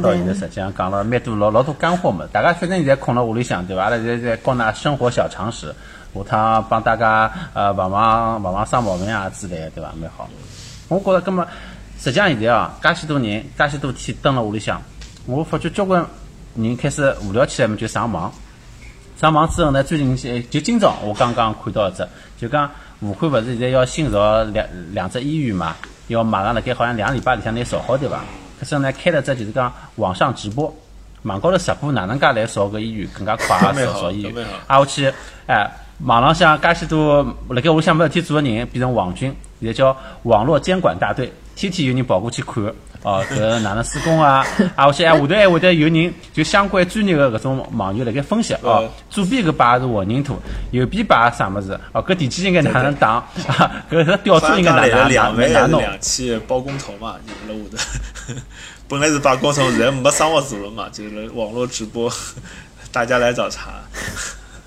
到现在，实际上讲了蛮多老老多干货嘛。大家反正现在困了屋里向，对伐？阿拉现在在教㑚生活小常识，下趟帮大家呃防防防防生毛病啊之类，对伐？蛮好。我觉着，搿么实际上现在啊，介许多人，介许多天蹲了屋里向，我发觉交关人开始无聊起来嘛，就上网。上网之后呢，最近就今朝我刚刚看到一只，就讲武汉勿是现在要新造两两只医院嘛，要马上辣盖好像两个礼拜里向拿造好对伐？可是呢，开了只就是讲网上直播，网高头直播哪能介来扫个医院更加快啊？扫扫医院，啊，我去，哎，网浪向介许多辣盖屋里向没事体做个人变成网军，现在叫网络监管大队，天天有人跑过去看。哦，搿哪能施工啊？啊，我想下头还会得有人就相关专业的搿种网友辣盖分析哦。左边搿排是混凝土，右边排啥物事？哦，搿地基应该哪能打？搿个吊柱应该哪哪哪哪弄？两期包工头嘛，就辣下头。本来是包工头，现在没生活做了嘛，就是网络直播，大家来找茬。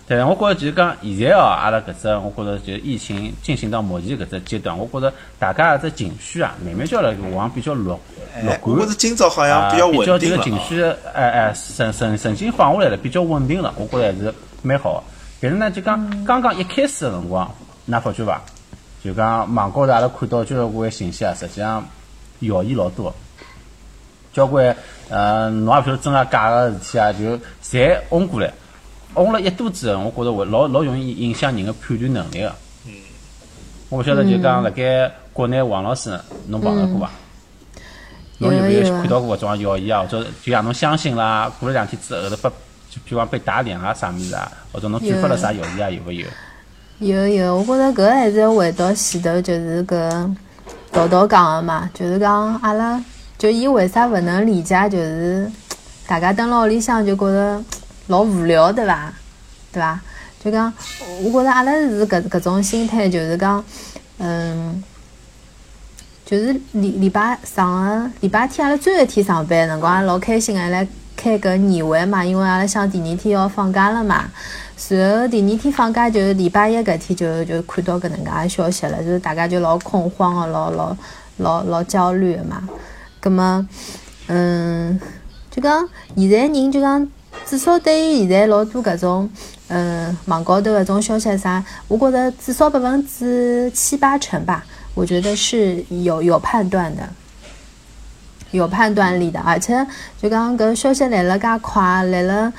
对，我觉着就是讲现在哦，阿拉搿只，我觉着就疫情进行到目前搿只阶段，我觉着大家只情绪啊，慢慢叫来往比较乐乐观。我是今朝好像比较稳定了。比较这个情绪，哎哎，神神神经放下来了，比较稳定了，我觉着还是蛮好。但是呢，就讲刚刚一开始个辰光，㑚发觉伐？就讲网高头阿拉看到交关信息啊，实际上谣言老多，交关呃，侬也勿晓得真啊假个事体啊，就侪轰过来。红了一肚子，我觉着会老老容易影响人的判断能力个。嗯，我勿晓得就讲辣盖国内王老师，侬碰着过伐？侬有没有看到过搿种谣言啊？或者就让侬相信啦？过了两天之后头，被就比方被打脸啊啥物事啊？或者侬转发了啥谣言啊？有勿有？有有，我觉着搿还是要回到前头，就是搿道道讲个嘛，就是讲阿拉就伊为啥勿能理解？就是大家蹲辣屋里向就觉着。老无聊，对伐？对伐？就讲，我觉着阿拉是搿搿种心态，就是讲，嗯，就是礼礼拜上个礼拜天，阿拉最后一天上班辰光，老开心个来开个年会嘛，因为阿拉想第二天要放假了嘛。随后第二天放假，就是礼拜一搿天就就看到搿能介个消息了，就是大家就老恐慌个，老老老老焦虑个嘛。葛么，嗯，就讲现在人就讲。至少对于现在老多搿种，嗯，网高头搿种消息啥，我觉着至少百分之七八成吧，我觉得是有有判断的，有判断力的。而且就讲搿消息来了介快，来了，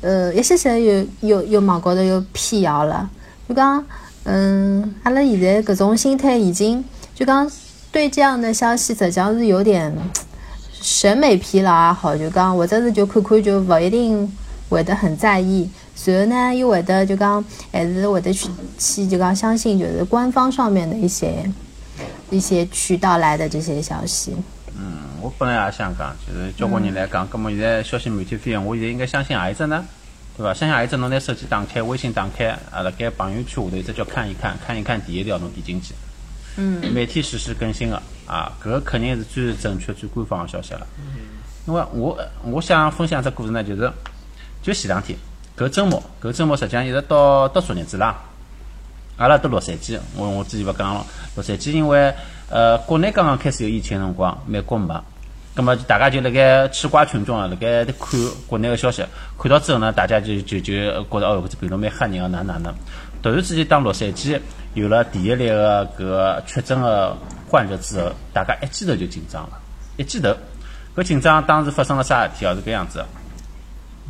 呃，一歇歇又又又网高头又辟谣了。就讲，嗯，阿拉现在搿种心态已经，就讲对这样的消息实际上是有点。审美疲劳也好，就讲或者是就看看就勿一定会得很在意，随后呢又会得就讲还是会得去去就讲相信就是官方上面的一些一些渠道来的这些消息。嗯，我本来也想讲，就是交关人来讲，那么现在消息媒体飞扬，我现在应该相信何一只呢？对伐？相信何一只？侬拿手机打开，微信打开，啊，辣盖朋友圈下头一只叫看一看，看一看第一条侬点进去。嗯，每天实时更新个啊，啊搿个肯定是最正确、最官方个消息了。因为我我想分享只故事呢，就是就前两天，搿周末，搿周末实际上一直到到昨日子啦。阿拉到洛杉矶，我我之前勿讲了，洛杉矶因为呃国内刚刚开始有疫情辰光，美国没，葛末大家就辣盖吃瓜群众啊，辣盖看国内个消息，看到之后呢，大家就就就觉得哦，搿只病毒蛮吓人个，哪哪能？突然之间，当洛杉矶有了第一例个搿个确诊个患者之后，大家一记头就紧张了，一记头，搿紧张当时发生了啥事体啊？是搿样子，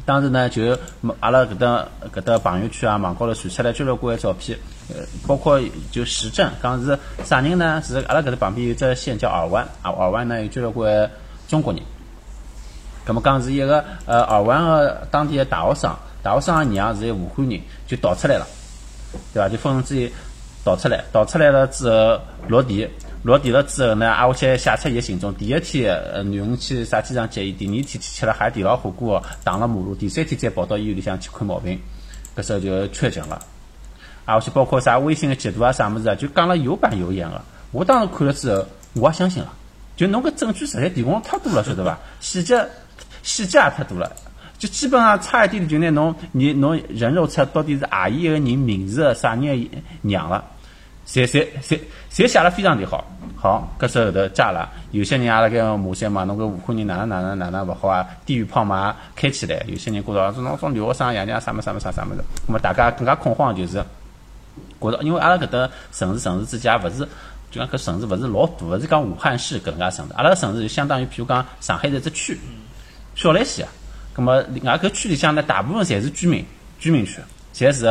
当时呢就阿拉搿搭搿搭朋友圈啊、网高头传出来交交关关照片，呃，包括就实证，讲是啥人呢？是阿拉搿搭旁边有只县叫尔湾，啊，尔湾呢有交交关中国人，葛末讲是一个呃尔湾个当地个大学生，大学生个娘是武汉人，就逃出来了。对伐？就分之一逃出来，逃出来了之后落地，落地了之后呢，挨下去写出伊个行踪。第一天，呃，囡恩去啥机场接伊；第二天去吃了海底捞火锅，打了马路；第三天再跑到医院里向去看毛病，搿时候就确诊了。挨下去包括啥微信个截图啊，啥物事啊，就讲了有板有眼个。我当时看了之后，我也相信了。就侬搿证据实在提供太多了，晓得伐？细节细节也太多了。就基本上差一点点，就拿侬你侬人肉出到底是何一个人名字、啥人娘了，侪侪侪侪写了非常的好。好，搿时候后头加了，有些人也辣盖骂些嘛，侬搿武汉人哪能哪能哪能勿好啊？地域炮嘛开起来，有些人觉着说侬种留学生爷娘啥么啥么啥啥么子，那么大家更加恐慌就是觉着，因为阿拉搿搭城市城市之间勿是。就讲搿城市勿是老大，勿是讲武汉市搿能介城市，阿拉城市就相当于譬如讲上海是一只区，小来西啊。葛末另外搿区里向呢，大部分侪是居民，居民区，侪是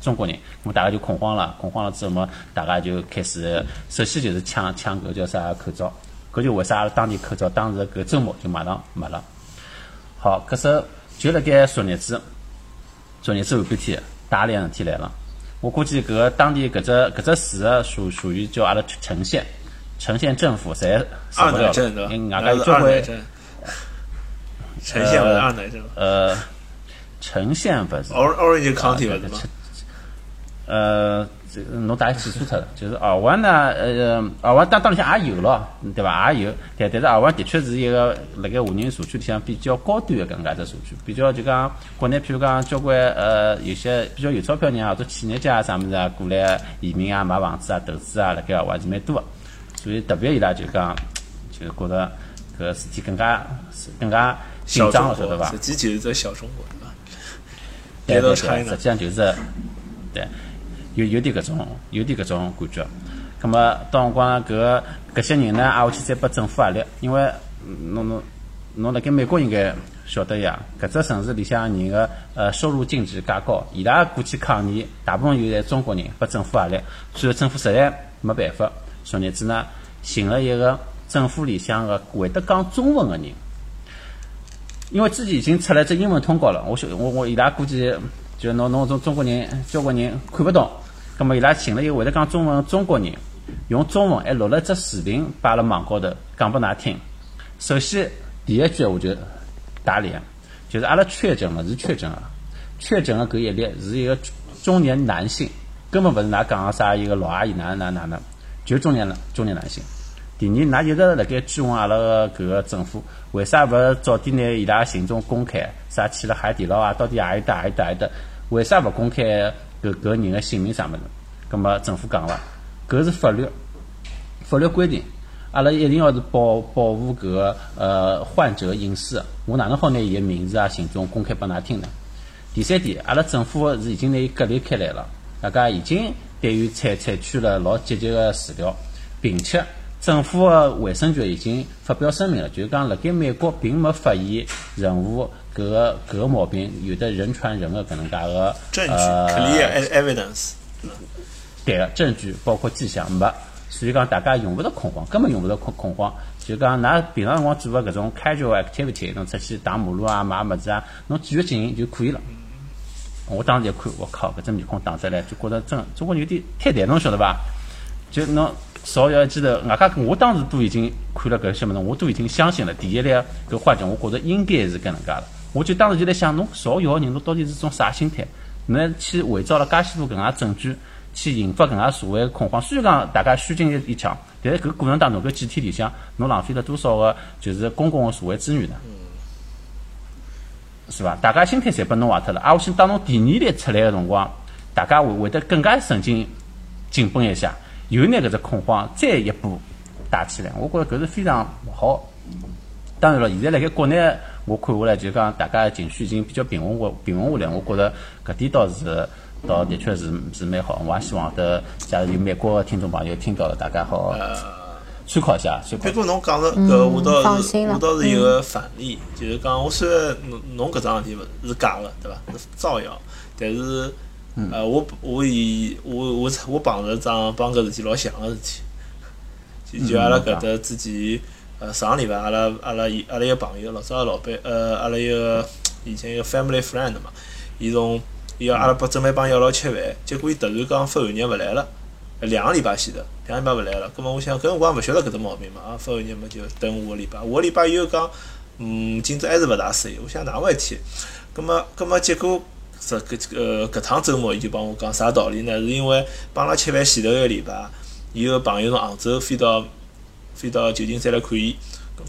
中国人，那么大家就恐慌了，恐慌了之后么，大家就开始，首先就是抢抢搿叫啥口罩，搿就为啥阿拉当地口罩当时搿周末就马上没了。好，搿时候就辣盖昨日子，昨日子后半天，大量事体来了。我估计搿个当地搿只搿只市个属属于叫阿拉城县，城县政府侪受不了了，外加有交关二奶镇，呈现为二奶镇呃城县勿是。，Or Orange County 啊勿是吗？呃，这个侬大概记错脱了，就是二环呢，呃，二环当当里向也有咯，对伐？也有，但但是二环的确是一个辣盖华人社区里向比较高端的搿能介只社区，比较就讲国内譬如讲交关呃有些比较有钞票人啊，或者企业家啊啥物事啊过来移民啊、买房子啊、投资啊，辣盖二湾是蛮多个，所以特别伊拉就讲就觉着搿事体更加更加紧张了，晓得国，伐实？际就是在小中国，对伐？对对对，实际上就是对，有有点搿种有点搿种感觉。咁么到辰光搿搿些人呢，挨下去再拨政府压力，因为侬侬侬辣盖美国应该晓得呀，搿只城市里向人个呃收入净值介高，伊拉过去抗议，大部分有侪中国人拨政府压力，最后政府实在没办法，昨日子呢寻了一个政府里向个会得讲中文个人。因为自己已经出了只英文通告了，我晓我我伊拉估计就侬侬种中国人交关人看不懂，葛么伊拉寻了一个会得讲中文的中国人，用中文还录了只视频摆辣网高头讲拨㑚听。首先第一句我就打脸，就是阿拉确诊了是确诊了，确诊了搿一例是一个中年男性，根本勿是㑚讲个啥一个老阿姨哪能哪能哪能，就是中年男中年男性。第二，㑚一直辣盖质问阿拉个搿个政府，为啥勿早点拿伊拉行踪公开？啥去了海底捞啊？到底何里搭何里搭何里搭？为啥勿公开搿搿人个姓名啥物事？葛末政府讲了，搿是法律，法律规定，阿拉一定要是保保护搿个呃患者隐私。我哪能好拿伊个名字啊、行踪公开拨㑚听呢？第三点，阿拉政府是已经拿伊隔离开来了，大家已经对于采采取了老积极个治疗，并且政府个卫生局已经发表声明了，就是讲辣盖美国并没发现任何搿个搿个毛病有的人传人个搿能介个证据呃 clear evidence，对个证据包括迹象没，所以讲大家用勿着恐慌，根本用勿着恐恐慌。就讲㑚平常辰光做个搿种 casual activity，侬出去打马路啊、买物事啊，侬继续进行就可以了。我当时一看，我靠，搿只面孔打出来，就觉着真中国人有点太淡，侬晓得伐？就侬少要记得，外加我当时都已经看了搿些物事，我都已经相信了。第一例搿患者，我觉着应该是搿能介了。我就当时就在想，侬造谣个人，侬到底是种啥心态？侬去伪造了介许多搿能介证据，去引发搿能介社会恐慌。虽然讲大家虚惊一一场，但是搿过程当中搿几天里向，侬浪费了多少个就是公共个社会资源呢？是伐？大家心态侪被侬坏脱了。啊，我想当侬第二例出来个辰光，大家会会得更加神经紧绷一下，又拿搿只恐慌再一步打起来。我觉着搿是非常勿好。当然了，现在辣盖国内，我看下来就讲大家情绪已经比较平稳下平稳下来。我觉着搿点倒是倒的确是是蛮好。我也希望的，假如有美国个听众朋友听到了，大家好参考一下，参考不。过侬讲的搿，我倒是放心了我倒是有个反例，就是讲我虽然侬侬搿桩事体勿是假个，对伐？是造谣，但是呃，我我以我我我碰着桩帮搿事体老像个事体，就就阿拉搿搭之前呃上个礼拜阿拉阿拉一阿拉一个朋友老早个老板呃阿拉一个以前一个 family friend 嘛，伊从伊要阿拉帮准备帮伊一道吃饭，结果伊突然讲发寒热勿来了。两个礼拜前头，两个礼拜勿来了。葛末我想，搿辰光勿晓得搿只毛病嘛，啊，发寒热嘛就等下个礼拜。下个礼拜又讲，嗯，今朝还是勿大适应。我想哪能回事体？葛末葛末结果这搿呃搿趟周末伊就帮我讲啥道理呢？是因为帮阿拉吃饭前头一个礼拜，伊个朋友从杭州飞到飞到旧金山来看伊。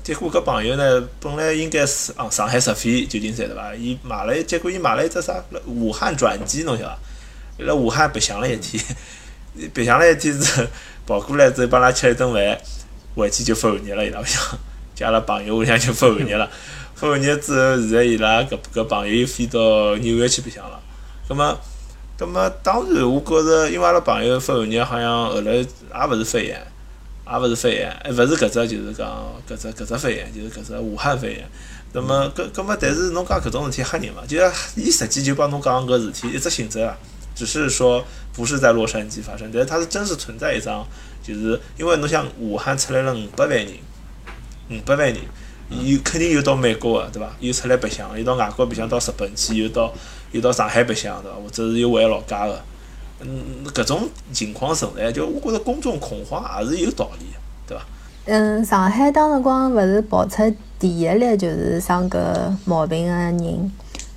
结果搿朋友呢，本来应该是啊上海直飞旧金山对伐？伊买了，结果伊买了一只啥武汉转机，侬晓得伐？辣武汉白相了一天。白相了一天之后，跑过来之后帮拉吃了一顿饭，回去就发寒热了，伊拉勿想，就阿拉朋友屋里向就发寒热了。发寒热之后，现在伊拉搿搿朋友又飞到纽约去白相了。葛末，葛末当然，我觉着，因为阿拉朋友发寒热，好像后来也勿是肺炎，也勿是肺炎，还勿是搿只，就是讲搿只搿只肺炎，就是搿只武汉肺炎。那么，搿搿么，但是侬讲搿种事体吓人嘛？就是伊实际就帮侬讲搿事体一只性质啊，只是说不是在洛杉矶发生，但是它是真实存在一桩，就是因为侬想武汉出来了五百万人，五百万人，有肯定有到美国个，对伐？有出来白相，有到外国白相，到日本去，有到有到上海白相，对伐？或者是有回老家个，嗯，搿种情况存在，就我觉着公众恐慌也是有道理个，对伐？嗯，上海当辰光勿是爆出第一例就是生搿毛病个人，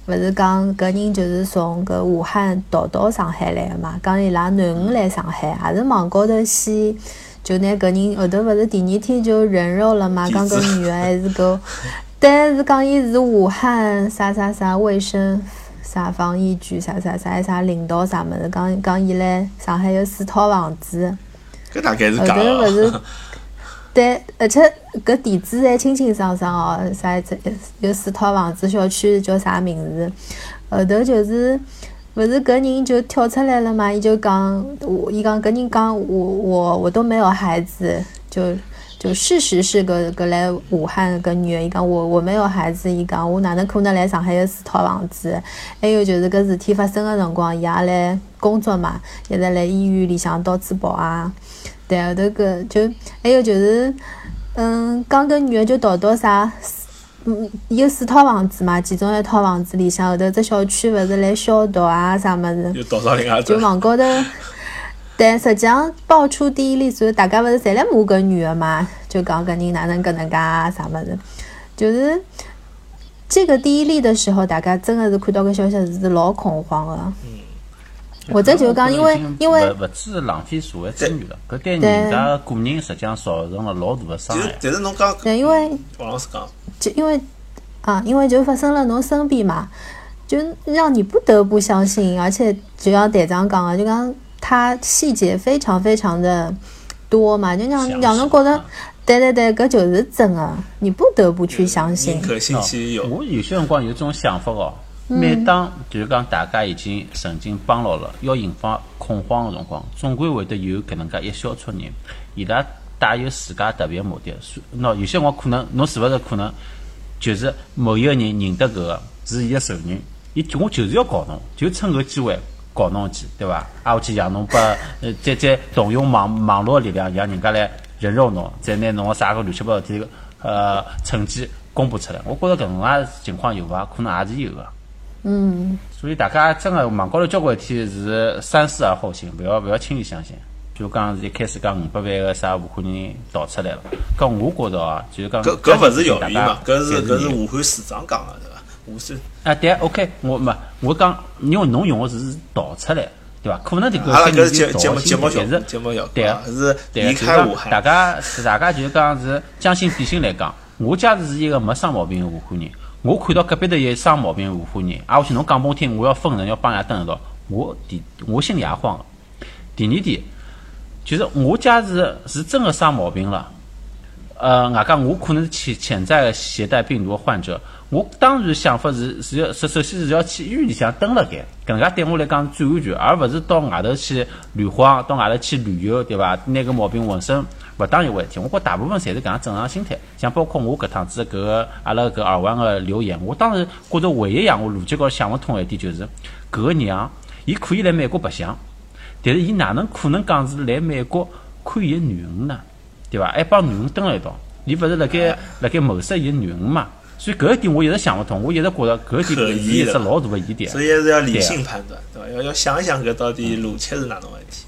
勿是讲搿人就是从搿武汉逃到上海来个嘛？讲伊拉囡恩来上海，也是网高头先就拿搿人后头勿是第二天就人肉了嘛？讲搿女个还是搿，但是讲伊是武汉啥啥啥卫生啥防疫局啥啥啥啥领导啥物事，讲讲伊来上海有四套房子，搿大概是后假头勿是。对，而且搿地址还清清爽爽哦，啥这有四套房子，小区叫啥名字？后头就是，勿是搿人就跳出来了嘛？伊就讲，我伊讲搿人讲我我我都没有孩子，就就事实是搿搿来武汉搿女的，伊讲我我没有孩子，伊讲我哪能可能来上海有四套房子？还有就是搿事体发生个辰光，伊也来工作嘛，一直辣医院里向到处跑啊。对，后头搿就还有就是，嗯，讲搿女的就逃到啥，嗯，有四套房子嘛，其中一套房子里向后头只小区勿是来消毒啊啥物事，又倒到另外一就高头。但实际上爆出第一例之后，大家勿是侪来骂搿女的嘛？就讲搿人哪能搿能介啊啥物事，就是这个第一例的时候，大家真的是看到搿消息是老恐慌的。或者就是讲，因为因为勿勿只是浪费社会资源了，搿对对人家个人实际上造成了老大的伤就是害。但是侬讲，对，因为王老师讲，就因为啊，因为就发生了侬身边嘛，就让你不得不相信，而且就像队长讲的，就讲他细节非常非常的多嘛，就让详让侬觉得对对对，搿就是真的，你不得不去相信宁。可信其有。我有些辰光有种想法哦，每当就是讲大家已经神经绷牢了，要引发恐慌的辰光，总归会得有搿能介一小撮人，伊拉带有自家特别目的。所喏，有些辰光可能侬是勿是可能就是某一个人认得搿个是伊个仇人，伊就我就是要搞侬，就趁搿机会。搞侬一记，对伐？挨下去让侬把呃，再再动用网网络的力量，让人家来人肉侬，再拿侬个啥个乱七八糟事体呃成绩公布出来。我觉着搿能介情况有伐？可能也是有个。嗯，所以大家真个网高头交关事体是三思而后行，勿要勿要轻易相信。就讲是一开始讲五百万个啥武汉人逃出来了，搿我觉着啊，就是讲搿搿勿是谣言嘛，搿是搿是武汉市长讲个，对伐？武汉啊，对，OK，我没，我讲，因为侬用个是导出来，对伐？可能这个阿拉搿是节目节目效但是果，节目效果对啊，是对离开武汉。大家大家就是讲是将心比心来讲，我假使是一个没生毛病的武汉人，我看到隔壁头有生毛病的武汉人，啊，我去侬讲拨我听，我要分人要帮人家蹲一道，我第我心里也慌个。第二点，就是我假使是真个生毛病了。呃，外加我可能是潜潜在的携带病毒的患者，我当然想法是是要首首先是要去医院里向蹲辣盖，搿能介对我来讲最安全，而勿是到外头去乱晃，到外头去旅游，对伐？拿搿毛病浑身勿当一回事体。我觉大部分侪是搿样正常心态，像包括我搿趟子搿个阿拉搿耳环个留言，我当时觉着唯一让我逻辑高想勿通个一点就是，搿个娘伊可以来美国白相，但是伊哪能可能讲是来美国看伊个囡恩呢？对伐？还帮囡恩蹲了一道，伊勿是辣盖辣盖谋杀伊个囡恩嘛？所以搿一点我一直想勿通，我一直觉着搿点是一只老大个疑点。所以还是要理性判断，对伐？要要想一想搿到底逻辑是哪能回事体。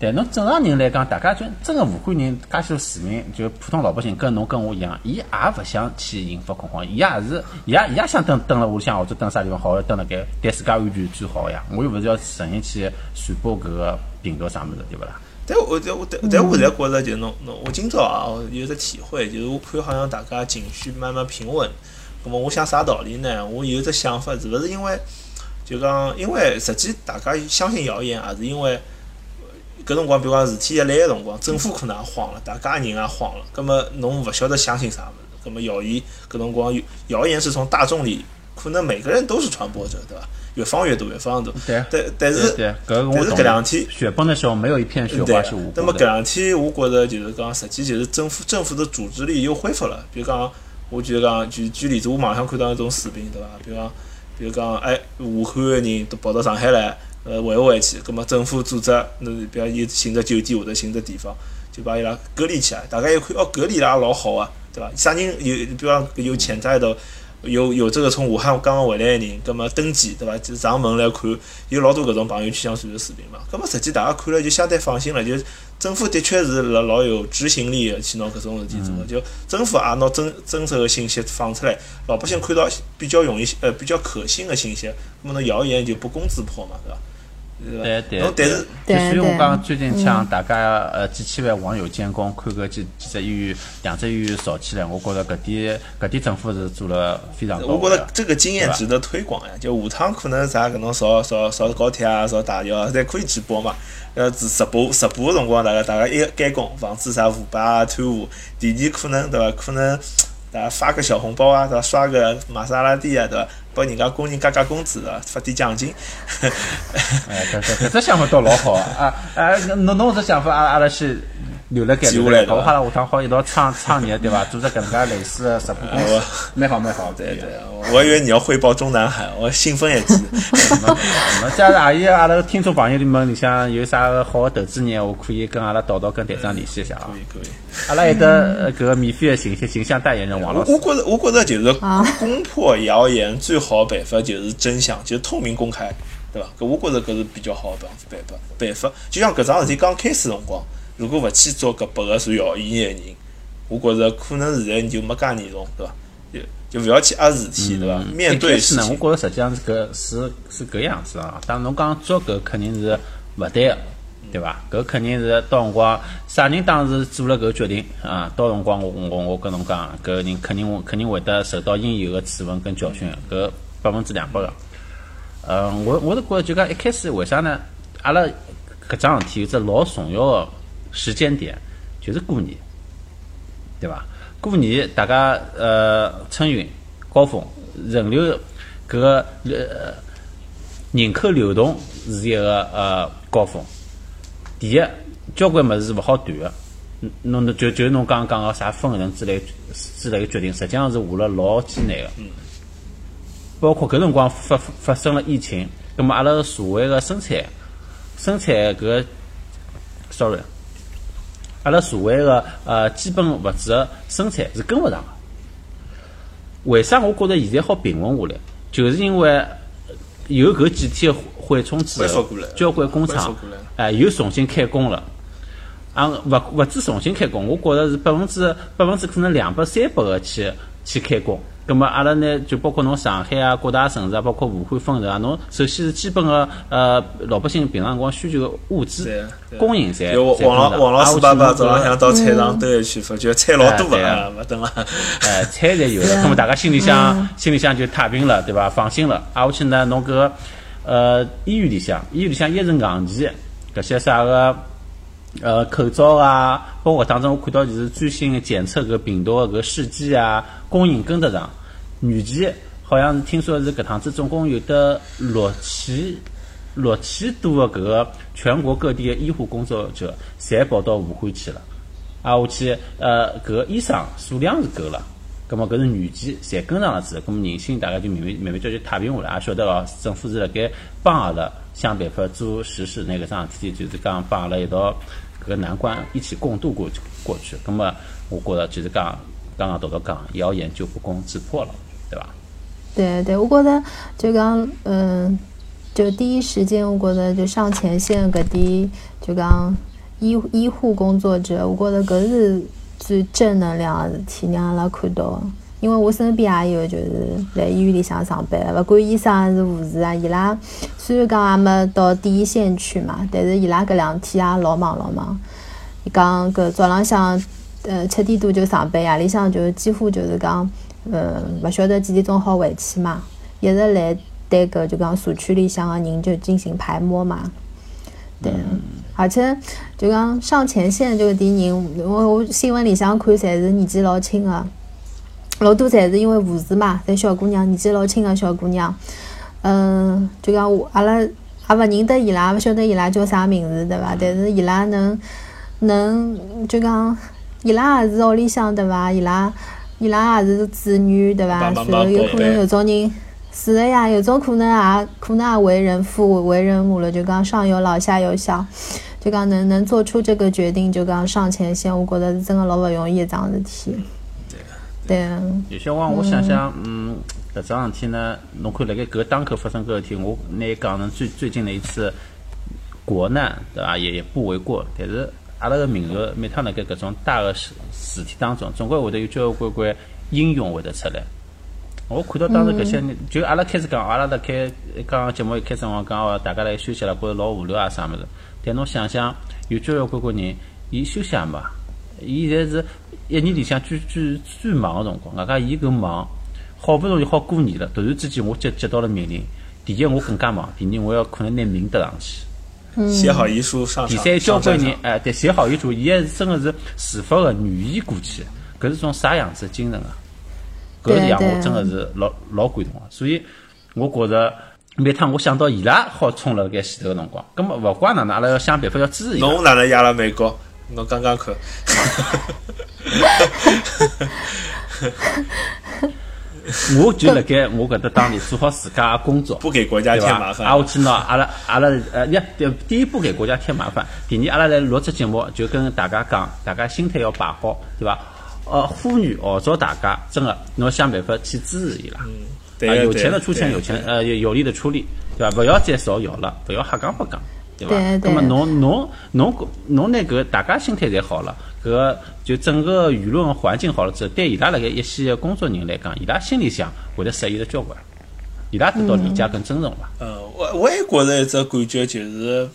但侬正常人来讲，大家就真个武汉人，介许多市民，就普通老百姓，跟侬跟我一样，伊也勿想去引发恐慌，伊也是，伊也伊也想蹲蹲辣屋里向或者蹲啥地方好，蹲辣盖对自家安全最好个呀。我又勿是要成天去传播搿个病毒啥物事，对勿啦？但我但我但但我现在觉着，就是侬侬，我今朝啊，我有只体会，就是我看好像大家情绪慢慢平稳。那么我想啥道理呢？我有只想法，是勿是因为就讲，因为实际大家相信谣言，也是因为搿辰光，比如讲事体一来个辰光，政府可能也慌了，大家人也慌了，葛么侬勿晓得相信啥物事，葛么谣言搿辰光谣言是从大众里，可能每个人都是传播者，对伐？越放越多，越放越多。对但但是但是搿两天雪崩的时候没有一片雪对花是无那么搿辜的。两天，我觉着就是讲，实际就是政府政府的组织力又恢复了。比如讲，我就讲举举例子，我网上看到一种视频，对伐？比如讲，比如讲，哎，武汉个人都跑到上海来，呃，回勿回去？葛末政府组织，那比如伊寻只酒店或者寻只地方，就把伊拉隔离起来。大家一看，哦，隔离了也老好啊，对伐？啥人有，比如讲有潜在的。有有这个从武汉刚刚回来的人，葛末登记对伐？就上门来看，有老多搿种朋友圈上传的视频嘛。葛末实际大家看了就相对放心了，就政府的确是老老有执行力的去拿搿种事体做的，就政府也拿真真实的信息放出来，老百姓看到比较容易呃比较可信的信息，那么侬谣言就不攻自破嘛，对伐？对伐？对但是就对对所以我讲最近像大家呃几千万网友监工，看搿几几只医院、两只医院吵起来，我觉着搿点搿点政府是做了非常到我。觉着这个经验值得推广呀。就下趟可能啥搿种扫扫扫高铁啊、扫大桥啊，侪可以直播嘛。呃，直直播直播个辰光，大家大家一监工，防止啥腐败啊、贪污。第二可能对伐？可能大家发个小红包啊，对伐？刷个玛莎拉蒂啊，对伐？帮人家工人加加工资啊，发点奖金。哎，搿搿搿只想法倒老好啊！啊啊，侬侬搿只想法，阿阿拉先留辣盖留下来对吧我好了下趟好一道创创业，对伐？组织搿能介类似的直播公我司，蛮好蛮好，对对，我以为你要汇报中南海，我兴奋一记。那假如阿姨阿拉听众朋友里们里向有啥个好的投资人，我可以跟阿拉导导跟队长联系一下啊可。以可以。阿拉有的呃搿个免费的形象形象代言人王老师我，觉着，我觉着就是攻破谣言最好的办法就是真相，就是透明公开，对伐？搿我觉着搿是比较好的办法办法办法。就像搿桩事体刚开始辰光，如果勿去做搿八个传谣言的人，我觉着可能现在你就没介严重，对伐？就就勿要去压事体，对伐？面对事情，觉着实际上是搿是是搿样子啊。当然侬讲做搿肯定是勿对个，对伐？搿肯定是到辰光啥人当时做了搿决定啊？到辰光我我我跟侬讲，搿人肯定肯定会得受到应有的处分跟教训，搿百分之两百个。呃，我我是觉着就讲一开始为啥呢？阿拉搿桩事体有只老重要的时间点，就是过年，对伐？过年大家呃春运高峰人流搿个呃人口流动是一个呃高峰。第一，交关物事是勿好断个。嗯侬侬就就侬刚刚讲个啥分层之类之类个决定，实际上是下了老艰难个。包括搿辰光发发生了疫情，葛末阿拉个社会个生产生产搿个，sorry，阿拉社会个呃基本物质个生产是跟勿上个。为啥我觉着现在好平稳下来？就是因为有搿几天缓冲之后恢复过来，恢交关工厂哎又重新开工了。啊，勿勿止重新开工，我觉着是百分之百分之可能两百三百个去去开工。葛么阿拉呢，就包括侬上海啊，各大城市啊，包括武汉分城啊，侬首先是基本个呃老百姓平常辰光需求个物资供应侪就侪跟上王老王老啊师爸爸早浪向到菜场兜一圈，发觉菜老多哎对啊啊，勿等了。哎，菜侪有了，那么大家心里向心里向就太平了，对伐？放心了。啊，而且呢，侬搿个呃医院里向，医院里向一是硬件，搿些啥个呃口罩啊，包括当中我看到就是最新的检测搿病毒的搿试剂啊，供应跟得上。软件好像是听说是搿趟子总共有得六千六千多个搿个全国各地的医护工作者，侪跑到武汉去了。啊，下去呃，搿个医生数量是够了，葛末搿是软件侪跟上了之后，葛末人心大家就慢慢慢慢叫就太平下来，也晓得哦，政府是辣盖帮阿拉想办法做实事那个桩事体，就是讲帮阿拉一道搿个难关一起共度过去过去。葛末我觉着就是讲刚刚豆豆讲，谣言就不攻自破了，对伐？对对，我觉着就讲，嗯，就第一时间，我觉着就上前线搿点，就讲医医护工作者，我觉着搿是最正能量的事体，让阿拉看到的。因为我身边也有就是来医院里向上班的，勿管医生还是护士啊，伊拉虽然讲也没到第一线去嘛，但是伊拉搿两天也老忙老忙。伊讲搿早浪向，呃，七点多就上班，夜里向就几乎就是讲，呃，勿晓得几点钟好回去嘛，一直来对搿就讲社区里向个人就进行排摸嘛，对。而且就讲上前线这个点人，我我新闻里向看，侪是年纪老轻的，老多侪是因为护士嘛，侪小姑娘，年纪老轻的小姑娘。嗯，就讲我阿拉也勿认得伊拉，勿晓得伊拉叫啥名字，对伐？但是伊拉能能就讲，伊拉也是屋里向对伐？伊拉伊拉也是子女对伐？然后有可能有种人。是的呀，有种可能也可能也为人父为人母了，就讲上有老下有小，就讲能能做出这个决定，就讲上前线，我觉得是真的老勿容易一桩事体。对啊，有些辰光我想想，嗯，搿桩事体呢，侬看辣盖搿当口发生搿事体，我拿伊讲成最最近的一次国难，对伐？也也不为过。但是阿拉个民族每趟辣盖搿种大个事事体当中，总归会得有交关关英雄会得出来。我看到当时搿些人，就阿拉开始讲，阿拉辣开刚刚节目一开始辰光讲哦，大家来休息了，觉着老无聊啊啥物事。但侬想想，有交关关关人，伊休息也没，伊现在是一年里向最最最忙个辰光，外加伊搿忙，好不容易好过年了，突然之间我接接到了命令，第一我更加忙，第二我要可能拿命搭上去。写好遗书上场。第三，交关人哎，对，写好遗嘱，伊还是真个是自发个愿意过去，搿是种啥样子的精神啊？搿是让我真个是老老感动个。所以我觉着每趟我想到伊拉好冲辣盖前头个辰光，葛末勿怪哪能，阿拉要想办法要支持伊拉。侬哪能压了美国？侬刚刚看，我就辣盖我搿搭当里做好自家个工作，不给国家？添麻烦。啊，我去拿阿拉阿拉呃，呀，对，第一不给国家添麻烦，第二阿拉来录只节目就跟大家讲，大家心态要摆好，对伐？呃，呼吁号召大家，真个侬要想办法去支持伊拉。啊，有钱的出钱，有钱呃有有力的出力，对吧？不要再造谣了，不要瞎讲八讲，对吧？对对那么侬侬侬侬那个大家心态侪好了，搿就整个舆论环境好了之后，对伊拉辣盖一线的工作人来讲，伊拉心里向会得适意了交关，伊拉得到理解跟尊重伐。呃，我我也觉着一只感觉就是，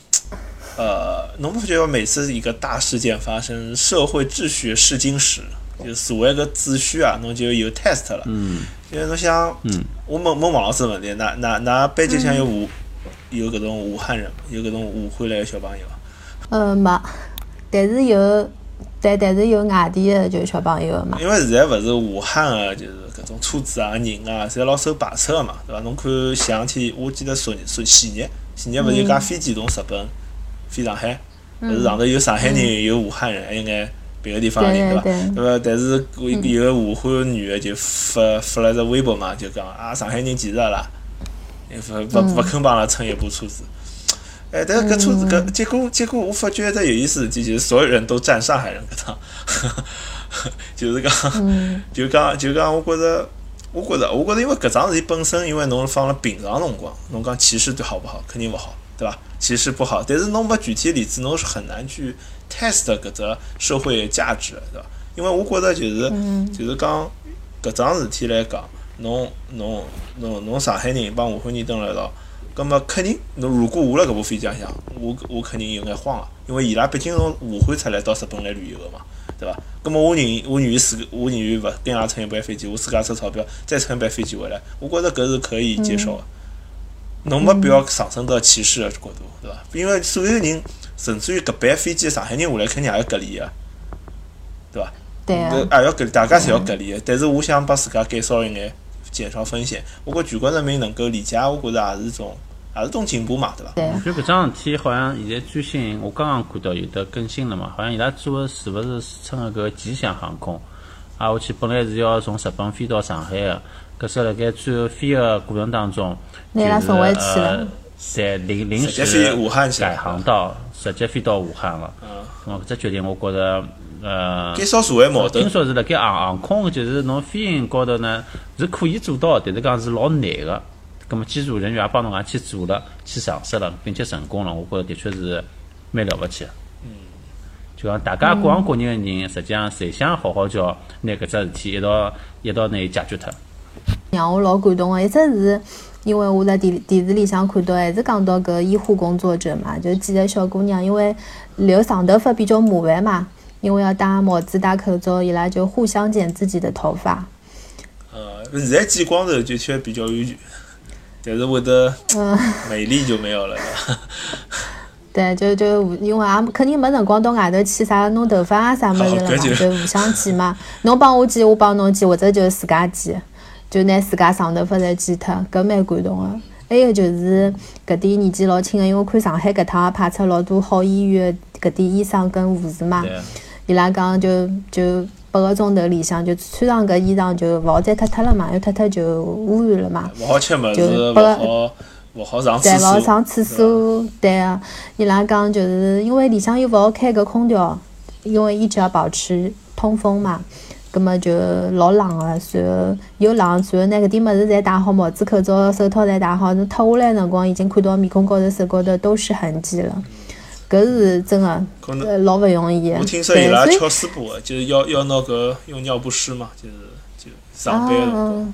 呃，侬不觉得每次一个大事件发生，社会秩序试金石，就所谓个秩序啊，侬就有 test 了。嗯，因为侬想，嗯，我问问王老师问题，那那那班级像有武有搿种武汉人，有搿种武汉来个小朋友伐？呃没，但是有，但但是有外地的就小朋友的嘛。因为现在勿是武汉个，就是搿种车子啊、人啊，侪老受排斥个嘛，对伐？侬看前两天，我记得昨日、昨前日、前日勿是有架飞机从日本飞上海，勿是上头有上海人，有武汉人，还有眼别个地方人，对对对伐？但是有个武汉女个就发发了只微博嘛，就讲啊，上海人歧视阿拉，勿勿勿肯帮阿拉乘一部车子。哎，但是搿车子搿结果结果我发觉一只有意思的事体，就是所有人都站上海人搿趟，就是讲，就讲就讲，我觉着。我觉着，我觉着，因为搿桩事体本身，因为侬放了平常辰光，侬讲歧视对好不好？肯定勿好，对伐？歧视不好，但是侬没具体例子，侬是很难去 test 搿只社会价值的，对伐？因为我觉着就是、就是讲搿桩事体来讲，侬侬侬侬上海人帮武汉人蹲辣一道，葛末肯定侬如果我辣搿部飞机浪向，我我肯定有眼慌个，因为伊拉毕竟从武汉出来到日本来旅游个嘛，对伐？葛末我愿意我愿意自个我愿意勿跟伊拉乘一班飞机，我自家出钞票再乘一班飞机回来，我觉着搿是可以接受个。侬没必要上升到歧视个角度，对伐？因为所有人，甚至于搿班飞机上海人下来肯定也要隔离个，对伐？对啊，也要隔，大家侪要隔离的。但是我想帮自家减少一眼，减少风险。我觉全国人民能够理解，我觉着也是种，也是种进步嘛，对伐？对啊，就搿桩事体，好像现在最新，我刚刚看到有得更新了嘛，好像伊拉做的是勿是乘个搿吉祥航空？啊，我去本来是要从日本飞到上海个，可是辣盖最后飞个过程当中，就是拿伊拉送回去了呃，在临临时改航道，直接飞到武汉了。嗯，咁搿只决定，我觉着呃，减少社会矛盾听。说是辣盖航航空，就是侬飞行高头呢是可以做到的，但是讲是老难个。咁么机组人员也帮侬讲去做了，去尝试了，并且成功了，我觉着的确是蛮了不起的。嗯，就讲大家各行各业的人，实际上侪想好好叫拿搿只事体一道一道拿伊解决脱。让我老感动个，一只是因为我在电电视里向看到，还是讲到搿医护工作者嘛，就几个小姑娘，因为留长头发比较麻烦嘛，因为要戴帽子、戴口罩，伊拉就互相剪自己的头发。呃，现在剪光头就确比较安全，但是会得嗯，美丽就没有了。对就就因为也肯定没辰光到外头去啥弄头发啊啥么子了嘛，就就互相剪嘛。侬帮我剪，我帮侬剪，或者就自家剪，就拿自家长头发侪剪脱，搿蛮感动个。还有就是搿点年纪老轻个，因为我看上海搿趟也派出老多好医院搿点医生跟护士嘛，伊拉讲就就八个钟头里向就穿上搿衣裳就勿好再脱脱了嘛，要脱脱就污染了嘛。勿好吃物事，勿好勿好上，厕所，勿好上厕所，对啊，伊拉讲就是因为里向又勿好开搿空调，因为一直要保持通风嘛，葛么就老冷个，随后又冷，随后拿搿点物事侪戴好，帽子、口罩、手套侪戴好，侬脱下来辰光已经看到面孔高头、手高头都是痕迹了，搿是真个，老勿容易的。我听说伊拉敲师傅个，就是要要拿搿用尿不湿嘛，就是就上班个辰光。嗯，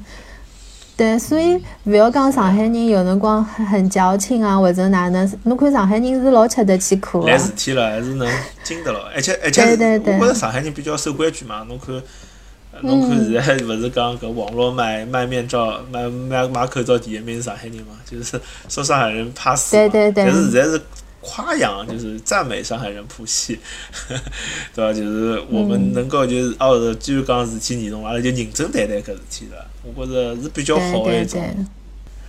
对，所以勿要讲上海人有辰光很很矫情啊，或者哪能？侬看上海人是老吃得起苦来的。事体了，还是能经得牢，而且而且我觉着上海人比较守规矩嘛。侬看，呃侬看现在勿是讲搿网络卖卖面罩、卖卖卖口罩第一名是上海人嘛？就是说上海人怕死嘛。对对对但是现在是夸奖，就是赞美上海人谱系，对伐？就是我嗯们能够就是哦，是既然讲事体严重了，阿拉就认真对待搿事体了。我觉着是比较好的一种对。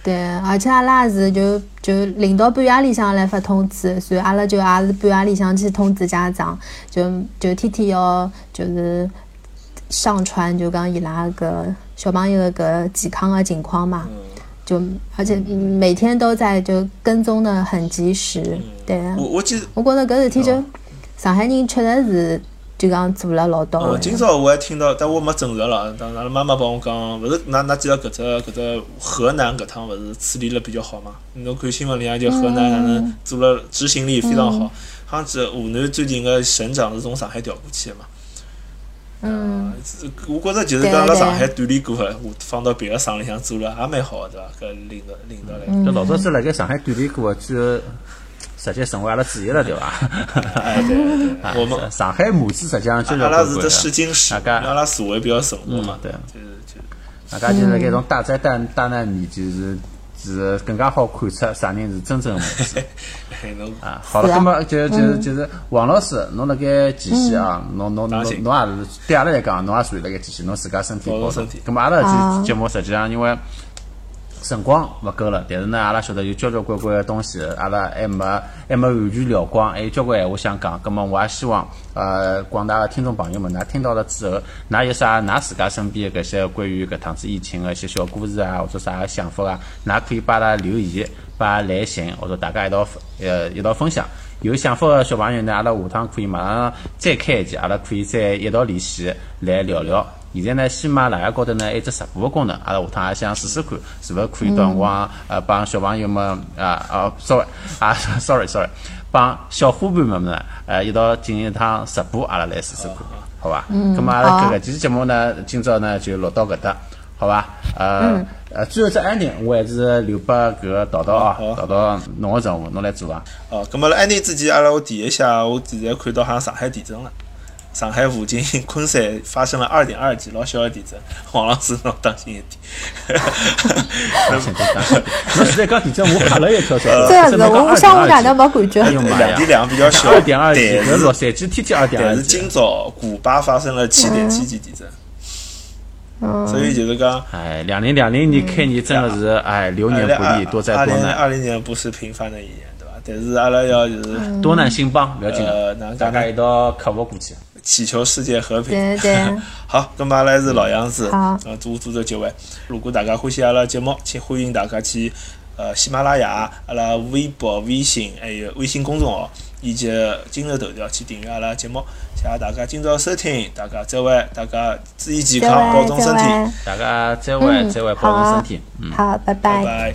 对，而且阿拉也是就就领导半夜里向来发通知，所以阿拉就也是半夜里向去通知家长，就就天天要就是上传就讲伊拉个小朋友个健康个情况嘛，嗯就而且嗯每天都在就跟踪的很及时，对啊我，我记得我觉着搿事体就上海人确实是就讲做了老到。今朝我还听到，但我没证实了。当阿拉妈妈帮我讲，勿是，㑚㑚记得搿只搿只河南搿趟勿是处理了比较好嘛？侬看新闻里向就河南哪能做了执行力非常好，好像是湖南最近个省长是从上海调过去的嘛。嗯，我觉着就是讲辣上海锻炼过个，我放到别个省里向做了也蛮好个，对伐？搿领导领导来讲，嗯。搿老早子辣盖上海锻炼过，最后直接成为阿拉主业了，对伐？哎对我们 上海母子实际上就是阿拉是只试金石，阿拉社会比较成熟嘛。嗯，对。就是就。大家就是搿种大灾大大难里，就是是更加好看出啥人是真正的母子哎侬啊。好了，那么就就是就是王老师，侬辣盖前线啊，侬侬侬侬也是对阿拉来讲，侬也属于辣盖前线，侬自家身体保重保重身体。咁么阿拉啊。这节目实际上因为。辰光勿够了，但是呢，阿拉晓得有交交关关个东西，阿拉还没还没完全聊光，还有交关闲话想讲。咁么，我也希望呃广大的听众朋友们，㑚听到了之后，㑚有啥㑚自家身边的搿些关于搿趟子疫情的一些小故事啊，或者啥个想法啊，㑚可以把阿拉留言，把阿拉来信，或者大家一道呃一道分享。有想法的小朋友呢，阿拉下趟可以马上再开一集，阿拉可以再一道联系来聊聊。现在呢，喜马拉雅高头呢，还有只直播个功能，阿拉下趟也想试试看，是勿是可以到辰光呃帮小朋友们啊啊，sorry 啊，sorry sorry，帮小伙伴们呢，呃一道进行一趟直播，阿拉来试试看，好吧？嗯，咁么阿拉好搿个期节目呢，今朝呢就录到搿搭，好吧？呃呃，最后只安宁，我还是留拨搿个桃桃啊好，桃桃侬个任务侬来做伐。哦，咁么辣安宁之前，阿拉我提一下，我现在看到好像上海地震了。上海附近昆山发生了二点二级老小的地震，黄老师侬当心一点。当心点，当心点。侬现在讲地震，我吓了一跳，晓得伐？这样子，我想我2.2哪能没感觉两点两比较小，二点二级，但搿洛是杉矶天天二点二级但是今。早古巴发生了七点七级地震，嗯，所以就是讲，哎，两零两零年开年真的是哎，流年不利，多灾多难，二零年不是平凡的一年，对吧？但是阿拉要就是多难兴邦，不要紧呃，的，哪能讲呢大家一道克服过去。祈求世界和平。对对，好，咁么阿拉是老样子，好呃，做做这结尾。如果大家欢喜阿拉节目，请欢迎大家去呃喜马拉雅、阿拉微博、微信还有微信公众号以及今日头条去订阅阿拉节目。谢谢大家今朝收听，大家再会，大家注意健康，保重身体，大家再会，嗯再会，保重身体。嗯。好，拜拜拜。